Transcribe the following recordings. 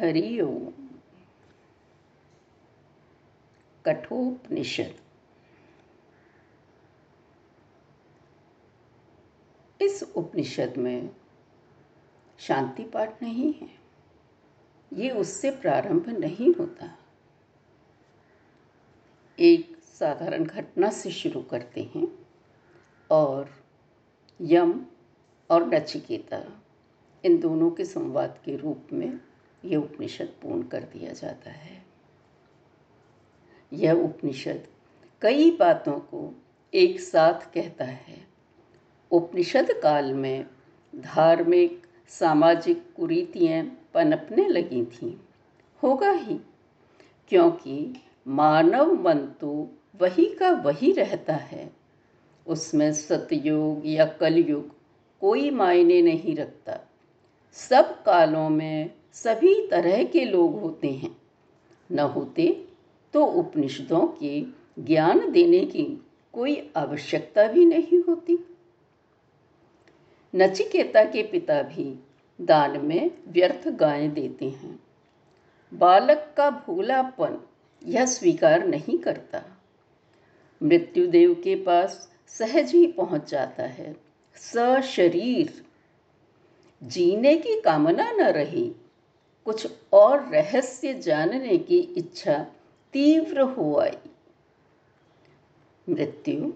हरि ओम कठोपनिषद। इस उपनिषद में शांति पाठ नहीं है। ये उससे प्रारंभ नहीं होता। एक साधारण घटना से शुरू करते हैं और यम और नचिकेता इन दोनों के संवाद के रूप में यह उपनिषद पूर्ण कर दिया जाता है। यह उपनिषद कई बातों को एक साथ कहता है। उपनिषद काल में धार्मिक, सामाजिक कुरीतियाँ पनपने लगी थीं। होगा ही, क्योंकि मानव मन तो वही का वही रहता है। उसमें सतयुग या कलयुग कोई मायने नहीं रखता। सब कालों में सभी तरह के लोग होते हैं। न होते तो उपनिषदों के ज्ञान देने की कोई आवश्यकता भी नहीं होती। नचिकेता के पिता भी दान में व्यर्थ गायें देते हैं। बालक का भूलापन यह स्वीकार नहीं करता। मृत्युदेव के पास सहज ही पहुँच जाता है। सशरीर जीने की कामना न रही कुछ और रहस्य जानने की इच्छा तीव्र हो आई। मृत्यु,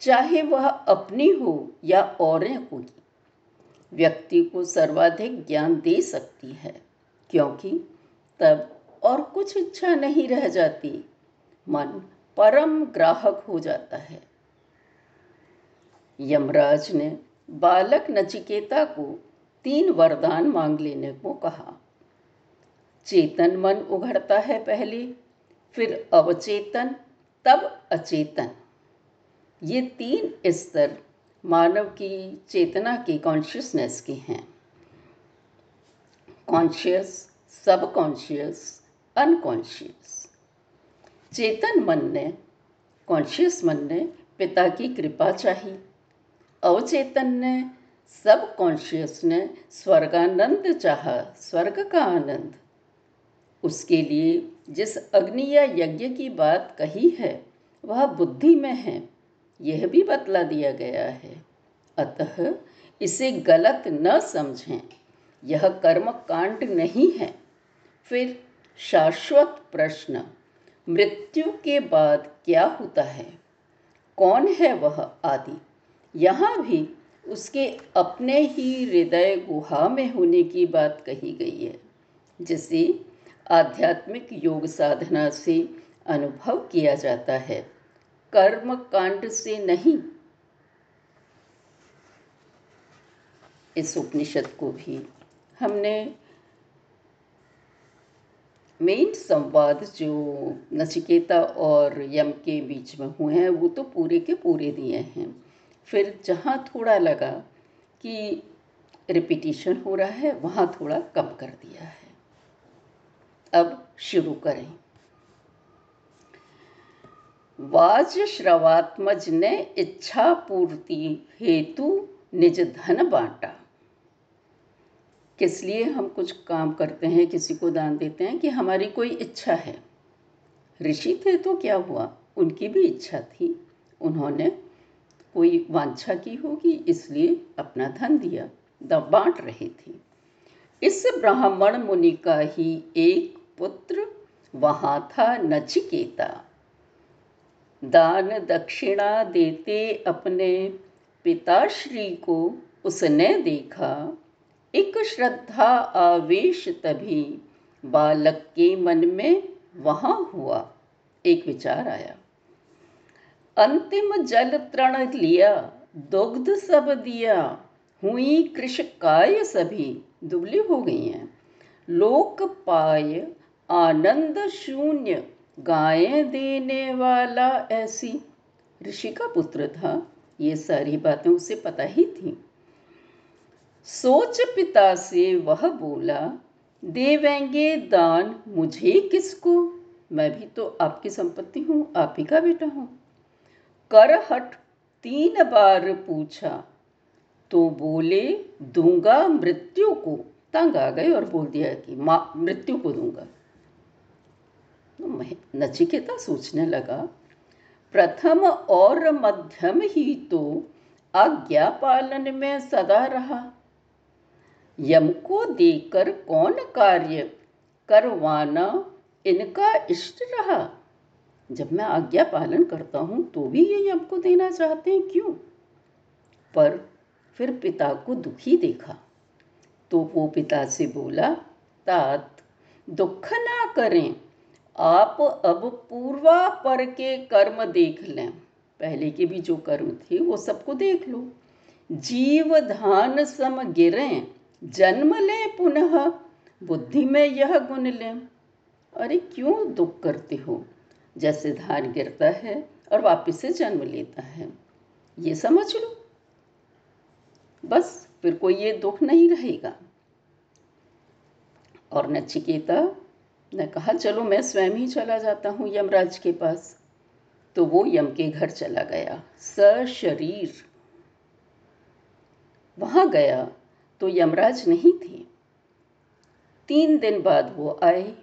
चाहे वह अपनी हो या औरें कोई व्यक्ति को सर्वाधिक ज्ञान दे सकती है, क्योंकि तब और कुछ इच्छा नहीं रह जाती। मन परम ग्राहक हो जाता है। यमराज ने बालक नचिकेता को तीन वरदान मांग लेने को कहा। चेतन मन उघड़ता है पहले, फिर अवचेतन, तब अचेतन। ये तीन स्तर मानव की चेतना के कॉन्शियसनेस के हैं। कॉन्शियस सब कॉन्शियस अनकॉन्शियस चेतन मन ने कॉन्शियस मन ने पिता की कृपा चाहिए अवचेतन ने सब कॉन्शियस ने स्वर्गानंद चाहा, स्वर्ग का आनंद। उसके लिए जिस अग्नि या यज्ञ की बात कही है, वह बुद्धि में है। यह भी बतला दिया गया है। अतः इसे गलत न समझें। यह कर्म कांड नहीं है। फिर शाश्वत प्रश्न, मृत्यु के बाद क्या होता है? कौन है वह आदि? यहाँ भी उसके अपने ही हृदय गुहा में होने की बात कही गई है, जिसे आध्यात्मिक योग साधना से अनुभव किया जाता है। कर्म कांड से नहीं। इस उपनिषद को भी हमने मेन संवाद जो नचिकेता और यम के बीच में हुए हैं, वो तो पूरे के पूरे दिए हैं। फिर जहाँ थोड़ा लगा कि रिपीटिशन हो रहा है, वहाँ थोड़ा कम कर दिया है। अब शुरू करें। वाज श्रवात्मज ने इच्छा पूर्ति हेतु निज धन बांटा। किस लिए हम कुछ काम करते हैं, किसी को दान देते हैं कि हमारी कोई इच्छा है? ऋषि थे तो क्या हुआ? उनकी भी इच्छा थी। उन्होंने कोई वांछा की होगी, इसलिए अपना धन दिया। बांट रही थी। इस ब्राह्मण मुनि का ही एक पुत्र, वहाँ था नचिकेता। दान दक्षिणा देते अपने पिताश्री को उसने देखा। एक श्रद्धा आवेश तभी बालक के मन में वहाँ हुआ। एक विचार आया। अंतिम जल तृण लिया, दुग्ध सब दिया। हुई कृषकाय सभी दुबली हो गई हैं। लोक पाय आनंद शून्य, गाय देने वाला ऐसी। ऋषि का पुत्र था, ये सारी बातें उसे पता ही थी। सोच पिता से वह बोला, देवेंगे दान मुझे किसको? मैं भी तो आपकी संपत्ति हूँ, आप ही का बेटा हूँ। करहट तीन बार पूछा तो बोले, दूँगा मृत्यु को। तंग आ गए और बोल दिया कि, माँ, मृत्यु को दूँगा। नचिकेता सोचने लगा, प्रथम और मध्यम ही तो आज्ञा पालन में सदा रहा। यम को देकर कौन कार्य करवाना इनका इष्ट रहा? जब मैं आज्ञा पालन करता हूँ तो भी ये यम को देना चाहते हैं क्यों? पर फिर पिता को दुखी देखा। तो वो पिता से बोला, तात, दुख ना करें। आप अब पूर्वा पर के कर्म देख लें। पहले के भी जो कर्म थे, वो सबको देख लो। जीव धान सम गिरे, जन्म लें पुनः, बुद्धि में यह गुण लें। अरे क्यों दुख करते हो? जैसे धान गिरता है और वापस से जन्म लेता है। ये समझ लो। बस, फिर कोई ये दुख नहीं रहेगा। और नचिकेता ने कहा, चलो मैं स्वयं ही चला जाता हूँ यमराज के पास। तो वो यम के घर चला गया, सशरीर। वहाँ गया तो यमराज नहीं थे। तीन दिन बाद वो आए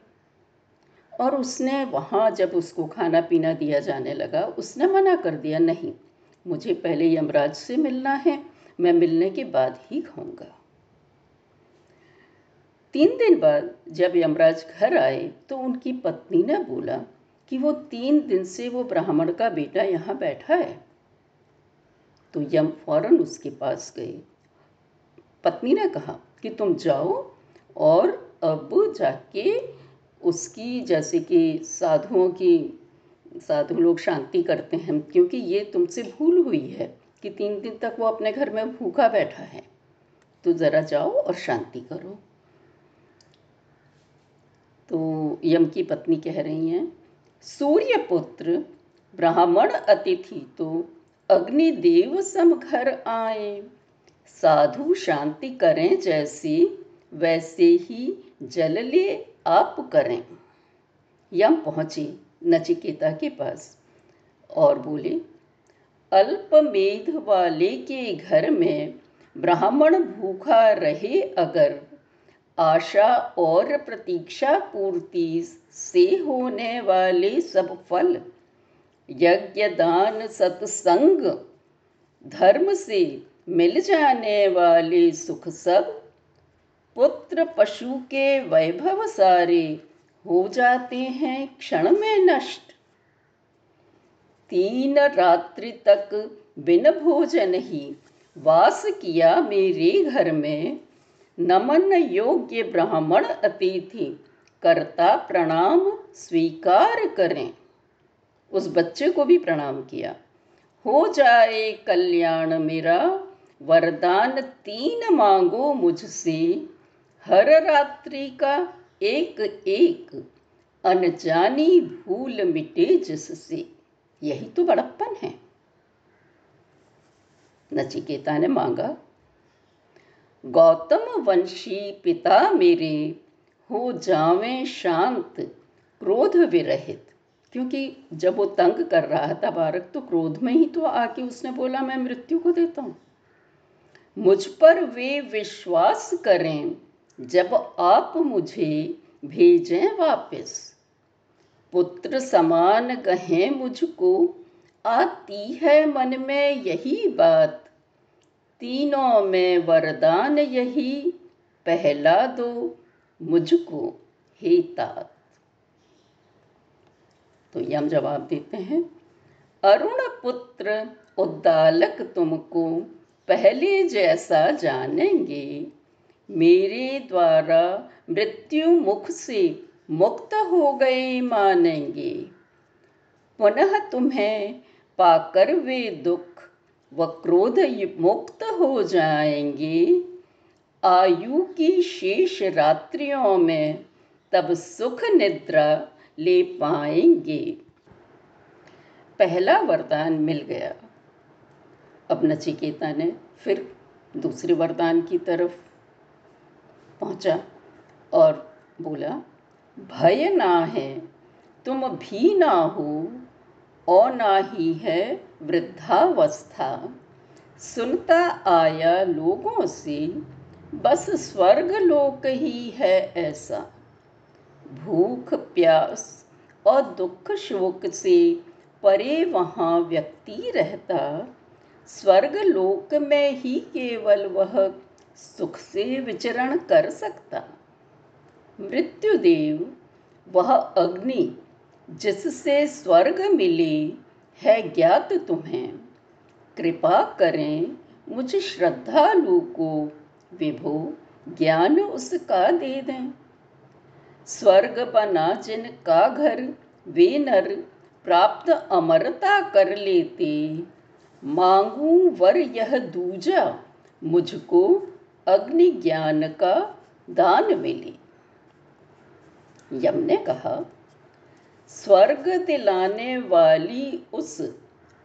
और उसने वहाँ जब उसको खाना पीना दिया जाने लगा, उसने मना कर दिया, नहीं, मुझे पहले यमराज से मिलना है, मैं मिलने के बाद ही खाऊँगा। तीन दिन बाद जब यमराज घर आए तो उनकी पत्नी ने बोला कि वो तीन दिन से वो ब्राह्मण का बेटा यहाँ बैठा है। तो यम फ़ौरन उसके पास गए। पत्नी ने कहा कि तुम जाओ और अब जाके उसकी, जैसे कि साधुओं की, साधु लोग शांति करते हैं, क्योंकि ये तुमसे भूल हुई है कि तीन दिन तक वो अपने घर में भूखा बैठा है। तो ज़रा जाओ और शांति करो। तो यम की पत्नी कह रही हैं सूर्य पुत्र ब्राह्मण अतिथि तो अग्निदेव सम घर आए। साधु शांति करें जैसे, वैसे ही जल ले आप करें। यम पहुँचे नचिकेता के पास और बोले, अल्प मेध वाले के घर में ब्राह्मण भूखा रहे अगर आशा और प्रतीक्षा पूर्ति से होने वाले सब फल, यज्ञ, दान, सत्संग, धर्म से मिल जाने वाले सुख सब पुत्र पशु के वैभव सारे हो जाते हैं क्षण में नष्ट। तीन रात्रि तक बिन भोजन ही वास किया मेरे घर में। नमन योग्य ब्राह्मण अतिथि, करता प्रणाम, स्वीकार करें। उस बच्चे को भी प्रणाम किया। हो जाए कल्याण मेरा, वरदान तीन मांगो मुझसे। हर रात्रि का एक एक, अनजानी भूल मिटे जिससे। यही तो बड़प्पन है। नचिकेता ने मांगा। गौतम वंशी पिता मेरे, हो जावे शांत, क्रोध विरहित। क्योंकि जब वो तंग कर रहा था बारक तो क्रोध में ही तो आके उसने बोला, मैं मृत्यु को देता हूँ। मुझ पर वे विश्वास करें, जब आप मुझे भेजें वापस। पुत्र समान कहें मुझको, आती है मन में यही बात तीनों में वरदान यही, पहला दो मुझको हे तात तो यम जवाब देते हैं अरुण पुत्र उद्दालक तुमको पहले जैसा जानेंगे, मेरे द्वारा मृत्यु मुख से मुक्त हो गए मानेंगे। पुनः तुम्हें पाकर वे दुख व क्रोध मुक्त हो जाएँगे आयु की शेष रात्रियों में तब सुख निद्रा ले पाएँगे। पहला वरदान मिल गया। अब नचिकेता ने फिर दूसरे वरदान की तरफ़ पहुँचा और बोला, भय ना है, तुम भी ना हो, और ना ही है वृद्धावस्था। सुनता आया लोगों से, बस स्वर्ग लोक ही है ऐसा। भूख, प्यास और दुख शोक से परे वहाँ व्यक्ति रहता। स्वर्ग लोक में ही केवल वह सुख से विचरण कर सकता। मृत्युदेव, वह अग्नि जिससे स्वर्ग मिले है ज्ञात तुम्हें। कृपा करें मुझ श्रद्धालु को। विभो, ज्ञान उसका दे दें। स्वर्ग बना जिनका घर, वे नर प्राप्त अमरता कर लेते। मांगू वर यह दूजा, मुझको अग्नि ज्ञान का दान मिले। यम ने कहा स्वर्ग दिलाने वाली उस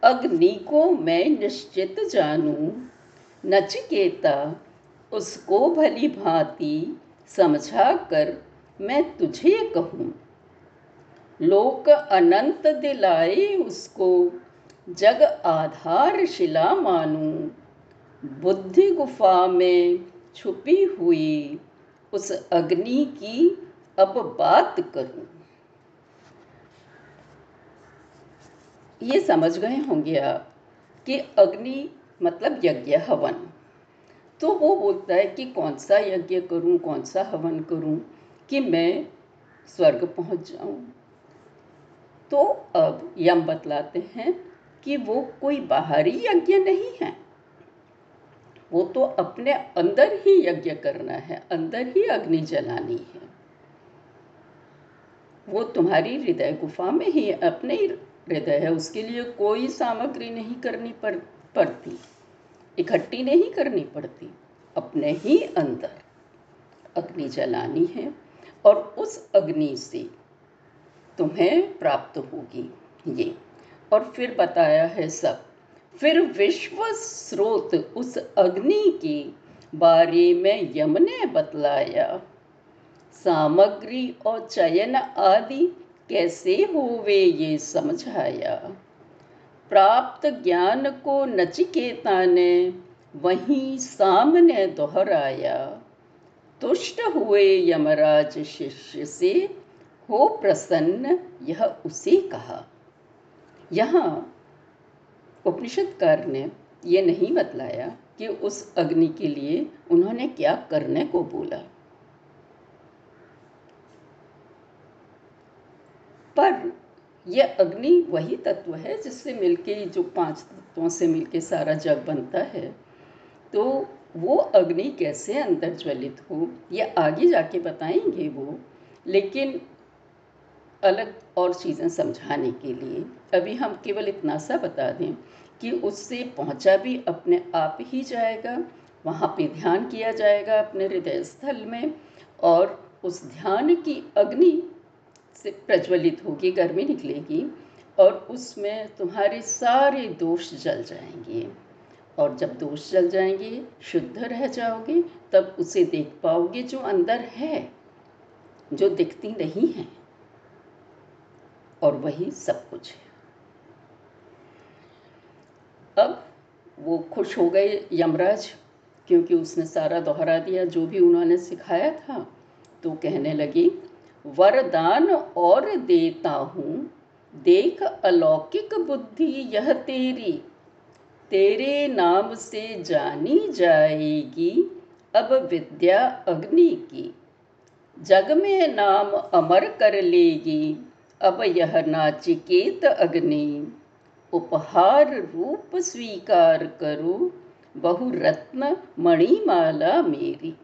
अग्नि को मैं निश्चित जानूं। नचकेता, उसको भली भांति समझा कर मैं तुझे कहूँ। लोक अनंत दिलाए उसको, जग आधार शिला मानू। बुद्धि गुफा में छुपी हुई उस अग्नि की अब बात करूँ। ये समझ गए होंगे आप कि अग्नि मतलब यज्ञ, हवन। तो वो बोलता है कि कौन सा यज्ञ करूँ, कौन सा हवन करूँ कि मैं स्वर्ग पहुँच जाऊँ। तो अब यम बतलाते हैं कि वो कोई बाहरी यज्ञ नहीं है। वो तो अपने अंदर ही यज्ञ करना है, अंदर ही अग्नि जलानी है। वो तुम्हारी हृदय गुफा में ही अपने हृदय है, उसके लिए कोई सामग्री नहीं करनी पड़, पड़ती। इकट्ठी नहीं करनी पड़ती, अपने ही अंदर। अग्नि जलानी है और उस अग्नि से तुम्हें प्राप्त होगी ये। और फिर बताया है सब। फिर विश्व स्रोत उस अग्नि के बारे में यम ने बतलाया। सामग्री और चयन आदि कैसे हो वे ये समझाया। प्राप्त ज्ञान को नचिकेता ने वहीं सामने दोहराया। तुष्ट हुए यमराज शिष्य से, हो प्रसन्न, यह उसे कहा। यहाँ उपनिषदकार ने ये नहीं बतलाया कि उस अग्नि के लिए उन्होंने क्या करने को बोला। पर यह अग्नि वही तत्व है जिससे मिलके जो पाँच तत्वों से मिलके सारा जग बनता है। तो वो अग्नि कैसे अंदर ज्वलित हो, ये आगे जाके बताएँगे वो, लेकिन अलग और चीज़ें समझाने के लिए। अभी हम केवल इतना सा बता दें कि उससे पहुँचा भी अपने आप ही जाएगा, वहाँ पे ध्यान किया जाएगा अपने हृदय स्थल में, और उस ध्यान की अग्नि से प्रज्वलित होगी, गर्मी निकलेगी और उसमें तुम्हारे सारे दोष जल जाएँगे। और जब दोष जल जाएँगे, शुद्ध रह जाओगे, तब उसे देख पाओगे जो अंदर है, जो दिखती नहीं है। और वही सब कुछ है। अब वो खुश हो गए यमराज, क्योंकि उसने सारा दोहरा दिया, जो भी उन्होंने सिखाया था तो कहने लगी वरदान और देता हूँ। देख अलौकिक बुद्धि यह तेरी। तेरे नाम से जानी जाएगी अब विद्या अग्नि की। जग में नाम अमर कर लेगी अब यह नाचिकेत अग्नि। उपहार रूप स्वीकार करो बहुरत्न मणिमाला मेरी।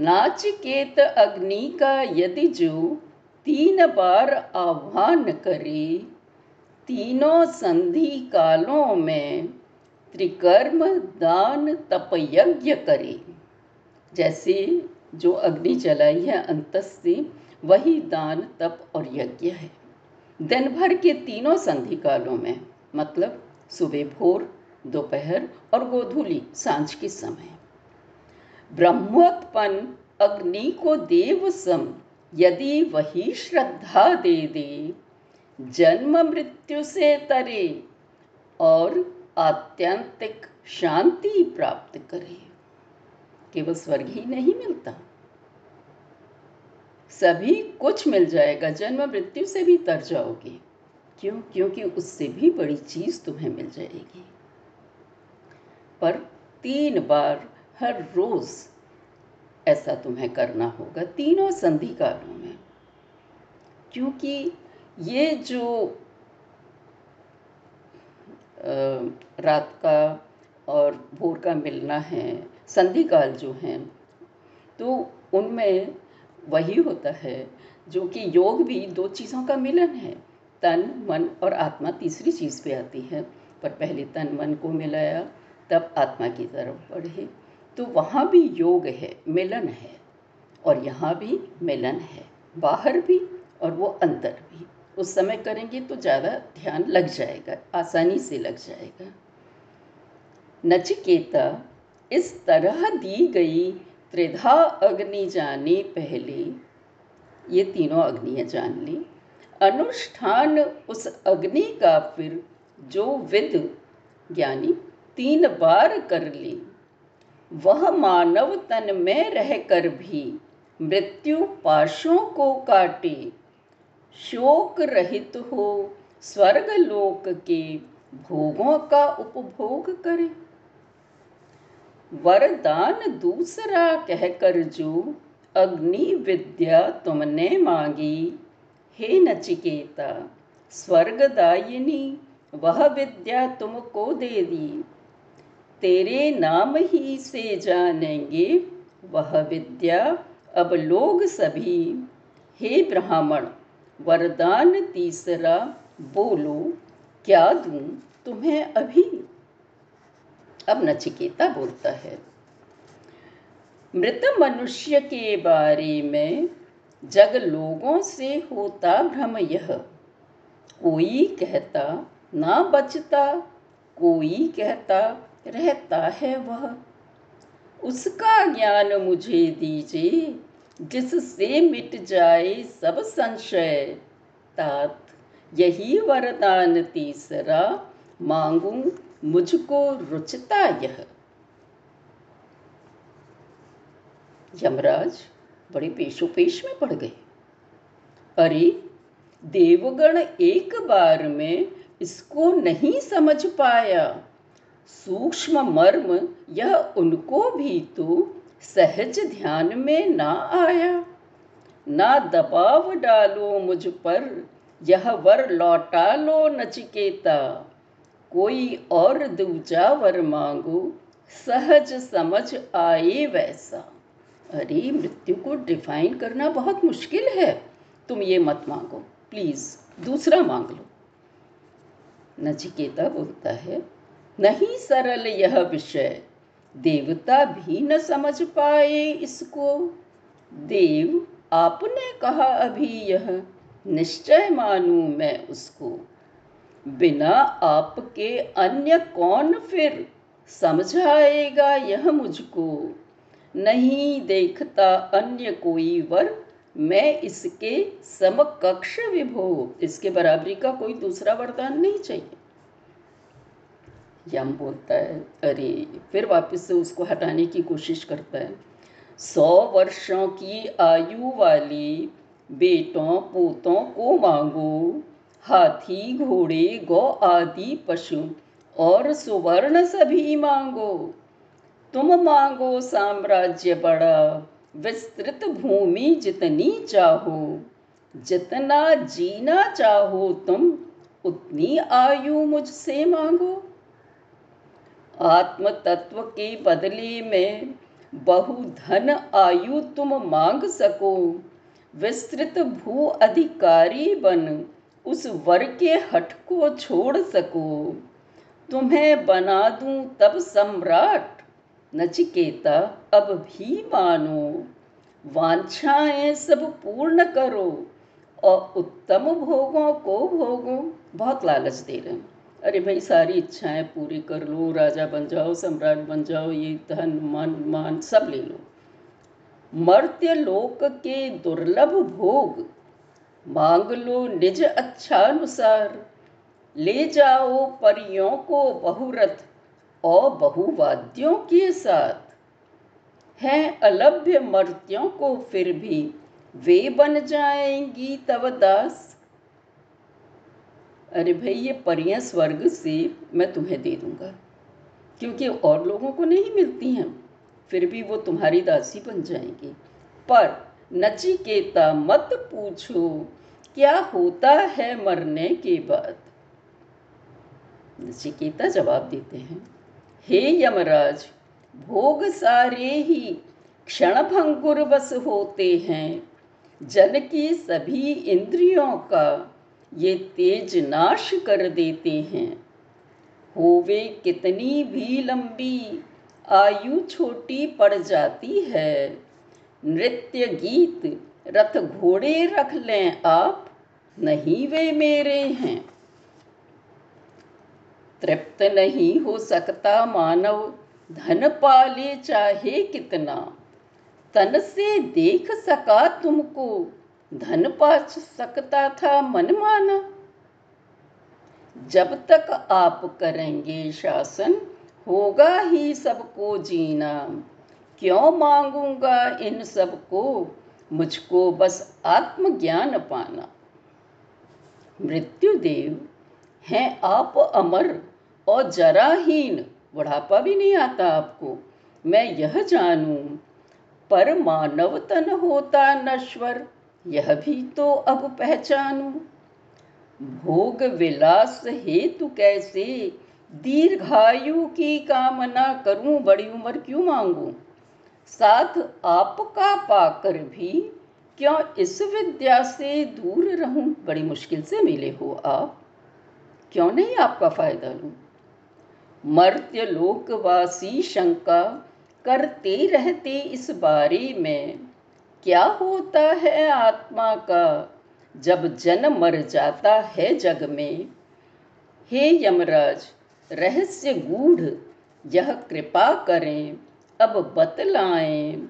नाचिकेत अग्नि का यदि जो तीन बार आह्वान करे, तीनों संधि कालों में त्रिकर्म दान तप यज्ञ करे। जैसे जो अग्नि जलाई है अंत से, वही दान, तप और यज्ञ है। दिन भर के तीनों संधि कालों में मतलब सुबह भोर, दोपहर और गोधूली, साँझ के समय। ब्रह्मोत्पन्न अग्नि को देव सम, यदि वही श्रद्धा दे दे। जन्म मृत्यु से तरे और आत्यंतिक शांति प्राप्त करे। केवल स्वर्ग ही नहीं मिलता। सभी कुछ मिल जाएगा, जन्म मृत्यु से भी तर जाओगे। क्यों? क्योंकि उससे भी बड़ी चीज़ तुम्हें मिल जाएगी। पर तीन बार हर रोज ऐसा तुम्हें करना होगा, तीनों संधि कालों में। क्योंकि ये जो रात का और भोर का मिलना है संधि काल जो हैं तो उनमें वही होता है, जो कि योग भी दो चीज़ों का मिलन है। तन, मन और आत्मा तीसरी चीज़ पे आती है, पर पहले तन, मन को मिलाया, तब आत्मा की तरफ़ बढ़े। तो वहाँ भी योग है, मिलन है और यहाँ भी मिलन है, बाहर भी और वो अंदर भी। उस समय करेंगे तो ज़्यादा ध्यान लग जाएगा, आसानी से लग जाएगा। नचिकेता, इस तरह दी गई त्रिधा अग्नि जाने पहले, ये तीनों अग्नियाँ जान ली, अनुष्ठान उस अग्नि का फिर जो विद ज्ञानी तीन बार कर ली। वह मानव तन में रहकर भी मृत्यु पाशों को काटे। शोक रहित हो स्वर्ग लोक के भोगों का उपभोग करे। वरदान दूसरा कहकर जो अग्नि विद्या तुमने मांगी, हे नचिकेता, स्वर्गदायिनी, वह विद्या तुमको दे दी। तेरे नाम ही से जानेंगे। वह विद्या अब लोग सभी। हे ब्राह्मण, वरदान तीसरा बोलो, क्या दूँ तुम्हें अभी? अब नचिकेता बोलता है, मृत मनुष्य के बारे में जग लोगों से होता भ्रम यह। कोई कहता ना बचता, कोई कहता रहता है वह। उसका ज्ञान मुझे दीजिए, जिससे मिट जाए सब संशय। तात, यही वरदान तीसरा, मांगू मुझको रुचता यह। यमराज बड़े पेशो पेश में पड़ गए। अरे, देवगण एक बार में इसको नहीं समझ पाया। सूक्ष्म मर्म, यह उनको भी तो सहज ध्यान में ना आया। ना दबाव डालो मुझ पर, यह वर लौटा लो नचिकेता। कोई और दूजा वर मांगो, सहज समझ आए वैसा। अरे, मृत्यु को डिफाइन करना बहुत मुश्किल है। तुम ये मत मांगो, प्लीज़, दूसरा मांग लो। नचिकेता बोलता है नहीं सरल यह विषय। देवता भी न समझ पाए इसको। देव आपने कहा अभी यह, निश्चय मानू मैं उसको। बिना आपके अन्य कौन फिर समझाएगा यह मुझको? नहीं देखता अन्य कोई वर, मैं इसके समकक्ष विभो। इसके बराबरी का कोई दूसरा वरदान नहीं चाहिए। यम बोलता है, अरे, फिर वापस से उसको हटाने की कोशिश करता है। सौ वर्षों की आयु वाली बेटों, पोतों को मांगो, हाथी, घोड़े, गौ आदि पशु और सुवर्ण सभी मांगो। तुम मांगो साम्राज्य बड़ा, विस्तृत भूमि जितनी चाहो, जितना जीना चाहो तुम, उतनी आयु मुझसे मांगो। आत्म तत्व के बदले में बहु धन आयु तुम मांग सको। विस्तृत भू अधिकारी बन, उस वर के हट को छोड़ सको। तुम्हें बना दूँ तब सम्राट, नचिकेता, अब भी मानो। वांछाएँ सब पूर्ण करो, और उत्तम भोगों को भोगो। बहुत लालच दे रहे हैं। अरे भाई, सारी इच्छाएँ पूरी कर लो, राजा बन जाओ, सम्राट बन जाओ, ये धन, मन, मान, सब ले लो। मर्त्य लोक के दुर्लभ भोग, मांग लो निज अच्छा अनुसार ले जाओ परियों को बहुरथ और बहुवाद्यों के साथ। हैं अलभ्य मर्त्यों को फिर भी, वे बन जाएँगी तब दास। अरे भाई, ये परियाँ स्वर्ग से मैं तुम्हें दे दूँगा, क्योंकि और लोगों को नहीं मिलती हैं। फिर भी वो तुम्हारी दासी बन जाएँगी। पर नचिकेता, मत पूछो, क्या होता है मरने के बाद? नचिकेता जवाब देते हैं, हे यमराज, भोग सारे ही क्षण बस होते हैं। जन की सभी इंद्रियों का ये तेज नाश कर देते हैं। होवे कितनी भी लंबी आयु छोटी पड़ जाती है। नृत्य गीत रथ घोड़े रख लें आप, नहीं वे मेरे हैं। तृप्त नहीं हो सकता मानव, धन पाले चाहे कितना। तन से देख सका तुमको धन पा सकता था मन माना। जब तक आप करेंगे शासन, होगा ही सबको जीना। क्यों मांगूँगा इन सबको? मुझको बस आत्मज्ञान पाना। मृत्युदेव, हैं आप अमर और जराहीन बुढ़ापा भी नहीं आता आपको। मैं यह जानूं, पर मानव तन होता नश्वर। यह भी तो अब पहचानू। भोग विलास हेतु कैसे? दीर्घायु की कामना करूँ, बड़ी उम्र क्यों मांगू? साथ आपका पाकर भी क्यों इस विद्या से दूर रहूँ? बड़ी मुश्किल से मिले हो आप। क्यों नहीं आपका फ़ायदा लूँ? मर्त्य लोकवासी शंका करते रहते इस बारे में। क्या होता है आत्मा का जब जन मर जाता है जग में? हे यमराज, रहस्य गूढ़, यह कृपा करें, अब बतलाएँ।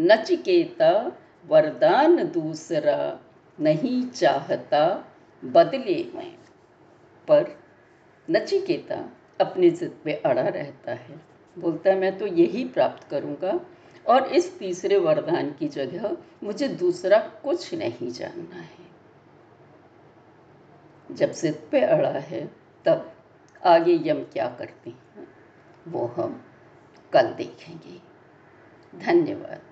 नचिकेता, वरदान दूसरा नहीं चाहता, बदले में। पर नचिकेता अपनी जिद पे अड़ा रहता है। बोलता है, मैं तो यही प्राप्त करूँगा और इस तीसरे वरदान की जगह मुझे दूसरा कुछ नहीं जानना है। जब जिद पे अड़ा है, तब आगे यम क्या करते हैं, वो हम कल देखेंगे। धन्यवाद।